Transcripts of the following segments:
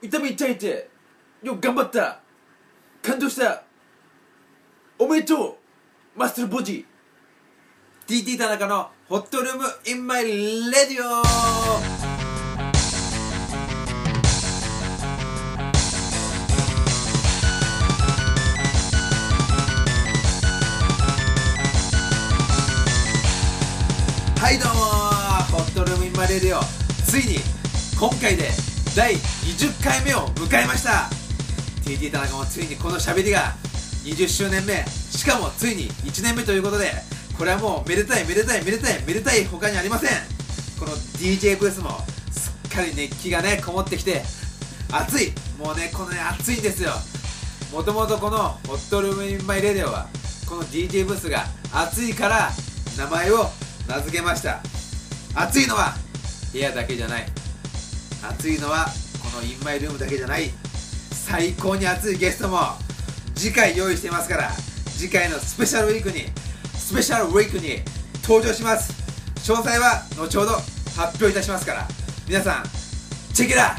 痛み痛いてよく頑張った。感動した。おめでとう。マッスルボディ TT 田中のホットルームインマイレディオ。はいどうもホットルームインマイレディオ。ついに今回で第20回目を迎えました。TT 田中もついにこの喋りが20周年目。しかもついに1年目ということでこれはもうめでたいめでたいめでたいめでたい他にありません。この DJ ブースもすっかり熱気がねこもってきて熱い。もうねこのね熱いんですよ。もともとこのホットルームインマイレディオはこの DJ ブースが熱いから名前を名付けました。暑いのは部屋だけじゃない。暑いのはこのインマイルームだけじゃない。最高に熱いゲストも次回用意していますから次回のスペシャルウィークにスペシャルウィークに登場します。詳細は後ほど発表いたしますから皆さんチェケラ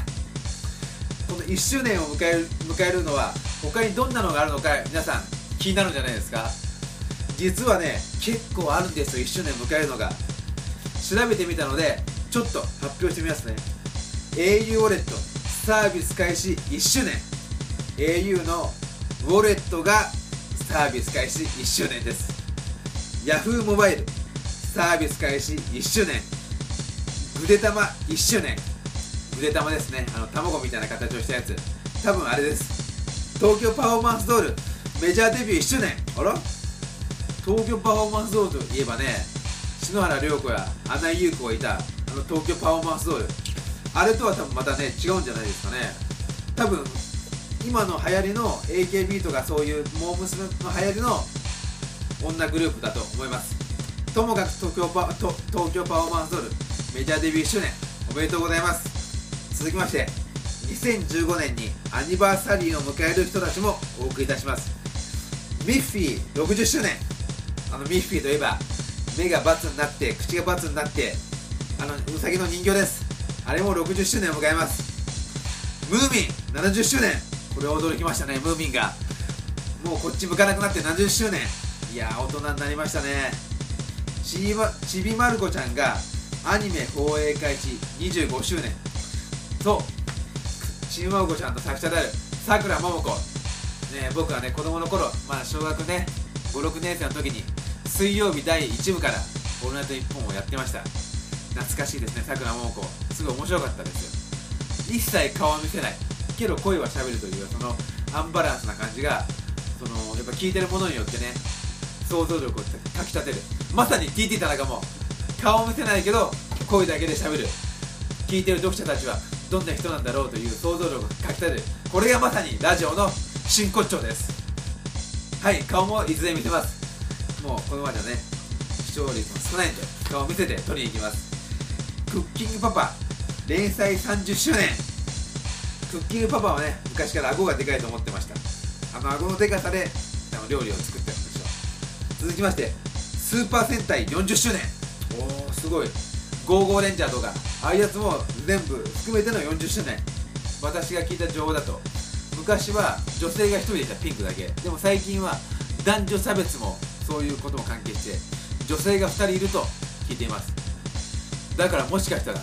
この1周年を迎える迎えるのは他にどんなのがあるのか皆さん気になるんじゃないですか？実はね結構あるんですよ1周年迎えるのが。調べてみたのでちょっと発表してみますね。Au ウォレットサービス開始1周年。au のウォレットがサービス開始1周年です。Yahoo モバイルサービス開始1周年。ぐでたま1周年。ぐでたまですね。あの卵みたいな形をしたやつ。多分あれです。東京パフォーマンスドールメジャーデビュー1周年。あら？東京パフォーマンスドールといえばね篠原涼子や穴井優子がいたあの東京パフォーマンスドール。あれとは多分またね違うんじゃないですかね。多分今の流行りの AKB とかそういうモー娘の流行りの女グループだと思います。ともかく東京パと東京パフォーマンスドールメジャーデビュー1周年おめでとうございます。続きまして2015年にアニバーサリーを迎える人たちもお送りいたします。ミッフィー60周年。あのミッフィーといえば目がバツになって口がバツになってあのウサギの人形です。あれも60周年を迎えます。ムーミン70周年。これ驚きましたねムーミンが。もうこっち向かなくなって70周年。いや大人になりましたね。ちびまる子ちゃんがアニメ放映開始25周年。とちびまる子ちゃんの作者であるさくらももこ。ね僕はね子供の頃まあ小学ね56年生の時に水曜日第1部から「オールナイトニッポン」をやってました。懐かしいですねさくらももこ。すごい面白かったですよ。一切顔は見せない。けど声はしゃべるというそのアンバランスな感じがそのやっぱ聞いてるものによってね想像力をかきたてる。まさに TT 田中も顔を見せないけど声だけでしゃべる。聞いてる読者たちはどんな人なんだろうという想像力をかきたてる。これがまさにラジオの真骨頂です。はい顔もいずれ見せます。もうこのままじゃね視聴率も少ないんで顔を見せて取りに行きます。クッキングパパ連載30周年。クッキングパパはね昔から顎がでかいと思ってました。あの顎のでかさで料理を作ってるんですよ。続きましてスーパー戦隊40周年。おおすごい。ゴーゴーレンジャーとかああいうやつも全部含めての40周年。私が聞いた情報だと昔は女性が1人でいたピンクだけ。でも最近は男女差別もそういうことも関係して女性が2人いると聞いています。だからもしかしたら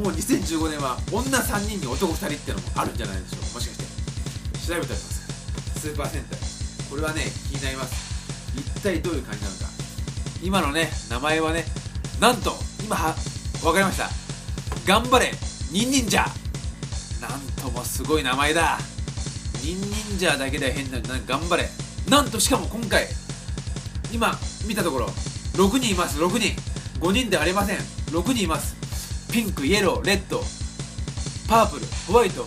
もう2015年は女3人に男2人ってのもあるんじゃないでしょうか。もしかして。調べてあります。スーパー戦隊。これはね気になります。一体どういう感じなのか。今のね名前はねなんと今は分かりました。頑張れ。ニンニンジャーなんともすごい名前だ。ニンニンジャーだけでは変なな。頑張れ。なんとしかも今回今見たところ6人います。6人。5人ではありません。6人います。ピンクイエローレッドパープルホワイト。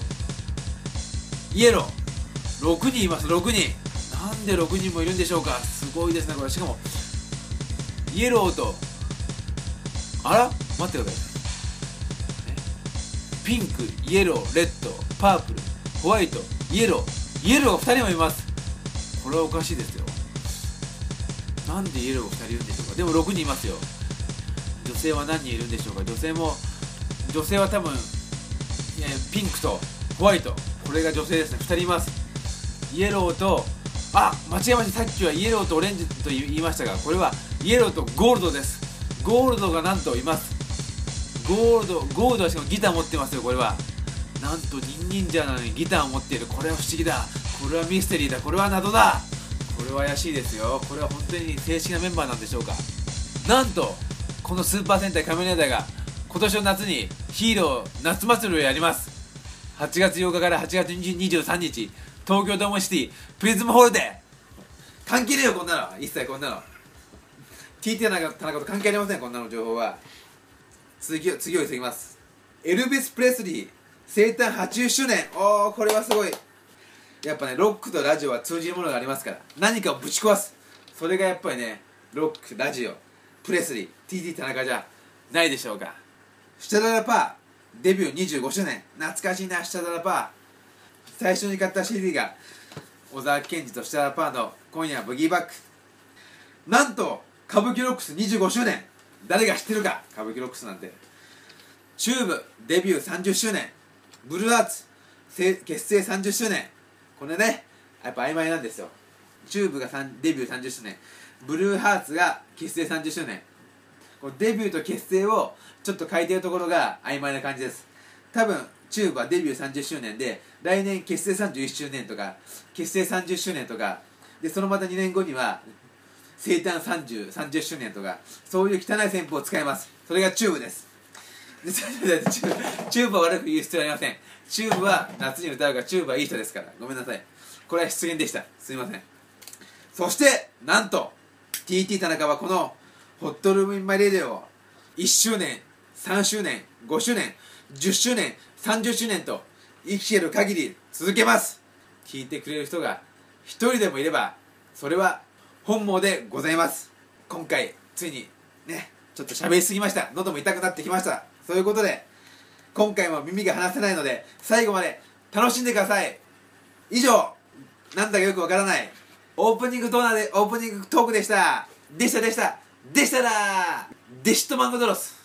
イエロー。6人います。6人。なんで6人もいるんでしょうか。すごいですねこれ。しかもイエローとあら？待ってください、ピンクイエローレッドパープルホワイトイエロー。イエローが2人もいます。これはおかしいですよ。なんでイエローが2人いるんでしょうか。でも6人いますよ。女性は何人いるんでしょうか？女性も女性は多分、えーピンクとホワイト。これが女性ですね。2人います。イエローとあ間違えました。さっきはイエローとオレンジと言いましたがこれはイエローとゴールドです。ゴールドがなんといます。ゴールドゴールドはしかもギター持ってますよこれは。なんとニンニンジャーなのにギターを持っている。これは不思議だ。これはミステリーだ。これは謎だ。これは怪しいですよ。これは本当に正式なメンバーなんでしょうか。なんとこのスーパー戦隊仮面ライダーが今年の夏にヒーロー夏祭りをやります。8月8日から8月23日東京ドームシティプリズムホールで。関係ねえよこんなの。一切こんなの。聞いてない田中と関係ありませんこんなの情報は。続きを次を急ぎます。エルビス・プレスリー生誕80周年。おおこれはすごい。やっぱねロックとラジオは通じるものがありますから何かをぶち壊す。それがやっぱりねロックラジオ。プレスリー TT 田中じゃないでしょうか。シュタダラパーデビュー25周年。懐かしいなシュタダラパー。最初に買った CD が小沢健二とシュタダラパーの「今夜ブギーバック」なんと歌舞伎ロックス25周年。誰が知ってるか。歌舞伎ロックスなんて。チューブデビュー30周年。ブルーハーツ結成30周年。これねやっぱ曖昧なんですよ。チューブがデビュー30周年。ブルーハーツが結成30周年。こデビューと結成をちょっと変えてるところが曖昧な感じです。多分チューブはデビュー30周年で来年結成31周年とか結成30周年とかでそのまた2年後には生誕30、30周年とかそういう汚い戦法を使います。それがチューブです。で チューブは悪く言う必要ありません。チューブは夏に歌うがチューブはいい人ですから。ごめんなさい。これは失言でした。すいません。そしてなんと TT 田中はこのホットルームインマイレディオを1周年3周年5周年10周年30周年と生きてる限り続けます聞いてくれる人が一人でもいればそれは本望でございます。今回ついにねちょっと喋りすぎました。喉も痛くなってきました。そういうことで今回も耳が離せないので最後まで楽しんでください。以上なんだかよくわからないオープニングトーナーでオープニングトークでした。でしたでした。でしたらデシットマンゴドロス。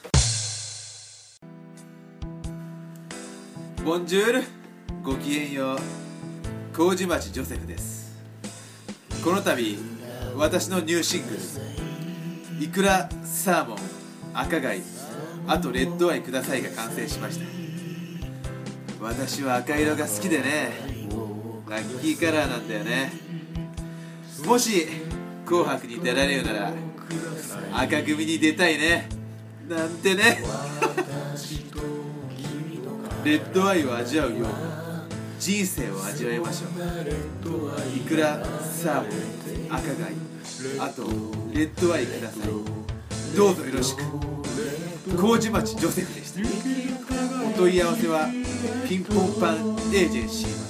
ボンジュールごきげんよう。麹町ジョセフです。この度私のニューシングル「いくらサーモン赤貝あとレッドアイください」が完成しました。私は赤色が好きでね。ラッキーカラーなんだよね。もし「紅白」に出られるなら赤組に出たいね。なんてね。レッドアイを味わうように人生を味わいましょう。いくらサーモン赤貝。あとレッドアイください。どうぞよろしく。麹町ジョセフでした。お問い合わせはピンポンパンエージェンシー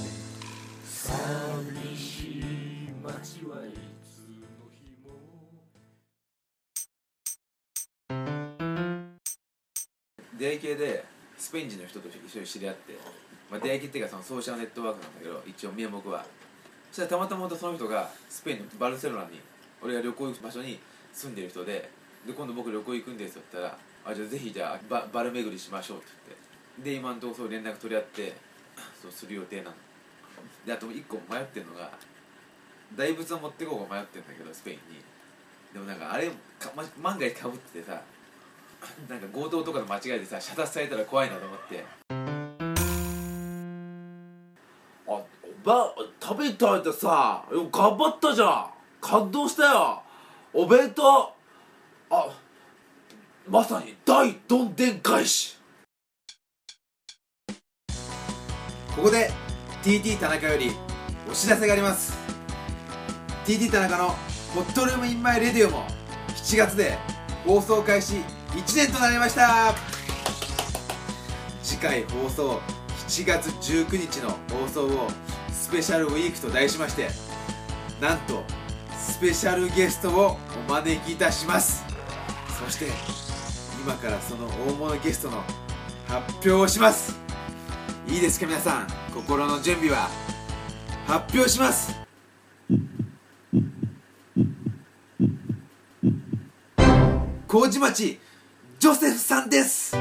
出会い系でスペイン人の人と一緒に知り合って、まあ、出会い系っていうかそのソーシャルネットワークなんだけど一応名目は。そしたらたまたまその人がスペインのバルセロナに俺が旅行行く場所に住んでる人でで今度僕旅行行くんですって言ったら「あじゃあぜひじゃあババル巡りしましょう」って言って。で今のところ連絡取り合ってそうする予定なの。であと1個迷ってるのが大仏を持ってこうか迷ってるんだけどスペインに。でもなんかあれか、ま、万が一かぶっててさ なんか強盗とかの間違いでさ射殺されたら怖いなと思って。あおば食べたいってさ頑張ったじゃん。感動したよ。お弁当。あまさに大どんでん返し。ここで TT 田中よりお知らせがあります。TT 田中のホットルームインマイレディオも7月で放送開始1年となりました。次回放送7月19日の放送をスペシャルウィークと題しましてなんとスペシャルゲストをお招きいたします。そして今からその大物ゲストの発表をします。いいですか皆さん。心の準備は発表します。麹町ジョセフさんです。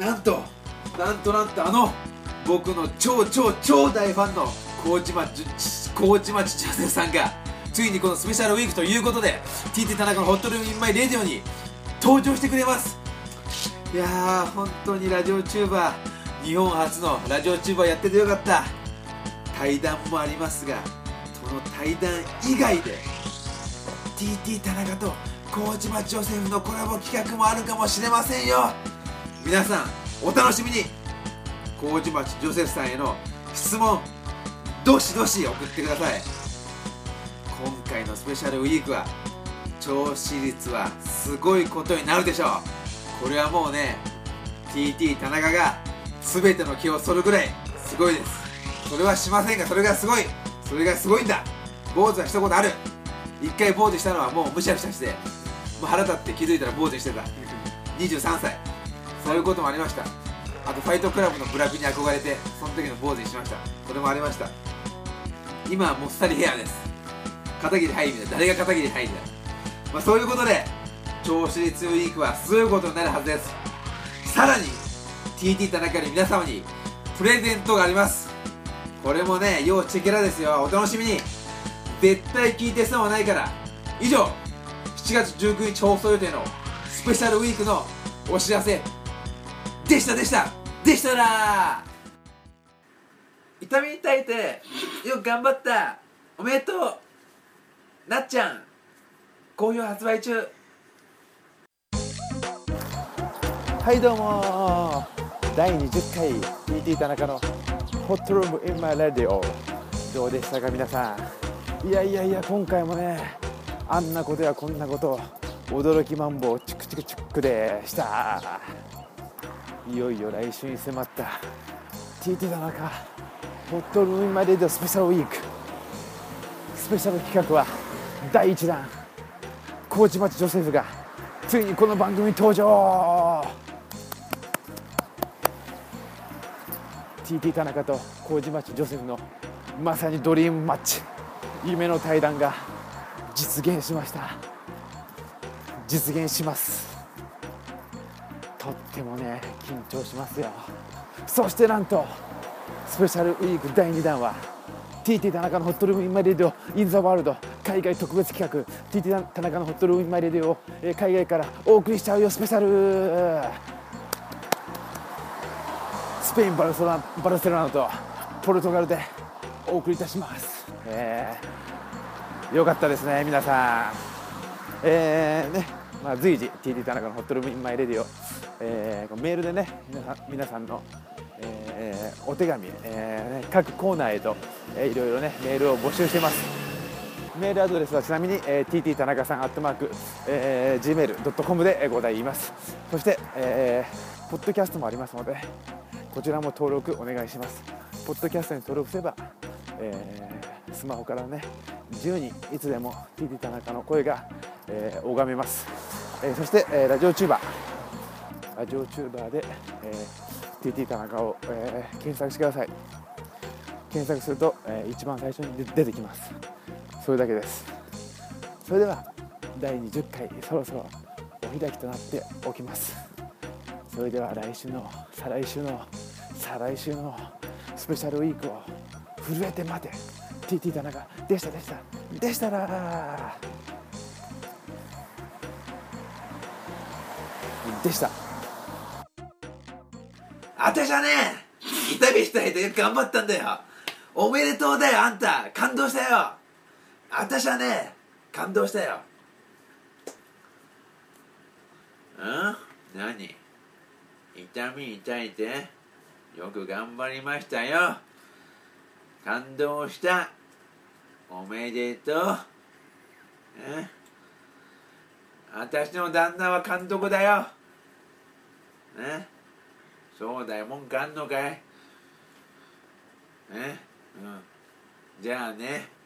なんとなんとなんとあの僕の超超超大ファンの麹町麹町ジョセフさんがついにこのスペシャルウィークということで TT 田中のホットルームインマイレディオに登場してくれます。いやー本当にラジオチューバー日本初のラジオチューバーやっててよかった。対談もありますがその対談以外で TT 田中と麹町ジョセフのコラボ企画もあるかもしれませんよ。皆さんお楽しみに。麹町ジョセフさんへの質問どしどし送ってください。今回のスペシャルウィークは聴取率はすごいことになるでしょう。これはもうね TT 田中が全ての気を剃るぐらいすごいです。それはしませんがそれがすごい。それがすごいんだ。坊主は一言ある。一回坊主したのはもうむしゃくしゃして腹立って気づいたら坊主にしてた。23歳。そういうこともありました。あとファイトクラブのブラピに憧れてその時の坊主にしました。それもありました。今はもっさりヘアです。片桐はいみたい誰が片桐はいみたいなまあそういうことで調子率ウィークはすごいことになるはずです。さらに TT 田中に皆様にプレゼントがあります。これもね要チェケラですよ。お楽しみに。絶対聞いて損はないから。以上。7月19日放送予定のスペシャルウィークのお知らせ。でしたでした。でしたら。痛みに耐えてよく頑張った。おめでとう。なっちゃん。好評発売中。はいどうも。第20回 TT 田中のホットルーム in my radio どうでしたか皆さん。いやいやいや今回もねあんなことやこんなこと驚きマンボウチクチクチクでした。いよいよ来週に迫った。TT 田中ホットルーム in my radio スペシャルウィーク。スペシャル企画は第1弾。麹町ジョセフがついにこの番組登場。TT 田中と麹町ジョセフのまさにドリームマッチ。夢の対談が実現しました。実現します。とってもね緊張しますよ。そしてなんとスペシャルウィーク第2弾は TT 田中のホットルームインマイレディオインザワールド海外特別企画 TT 田中のホットルームインマイレディオを海外からお送りしちゃうよスペシャル。スペインバルセロナバルセロナとポルトガルでお送りいたします、よかったですね皆さん。えーねまあ、随時 TT 田中のホットルームインマイレディオ、えーメールでね皆さん皆さんの、えーお手紙、えーね各コーナーへと、えーいろいろねメールを募集してます。メールアドレスはちなみに、えー、TT 田中さんアットマーク、えー、gmail.com でございます。そして、えーポッドキャストもありますのでこちらも登録お願いします。ポッドキャストに登録すれば、えースマホからね自由にいつでも TT 田中の声が、えー拝めます、えーそして、えーラジオチューバー。ラジオチューバーで、えー TT 田中を、えー検索してください。検索すると、えー一番最初に出てきます。それだけです。それでは第20回そろそろお開きとなっておきます。それでは来週の再来週の再来週のスペシャルウィークを震えて待て。TT 田中でしたでした。でしたらでした。あたしはね痛みしたいで頑張ったんだよ。おめでとうだよあんた。感動したよ。あたしはね感動したよ。うん？何？痛み痛いてよく頑張りましたよ。感動した。おめでとう。え？私の旦那は監督だよ。ねそうだよ。文句あんのかい？ねうん。じゃあね。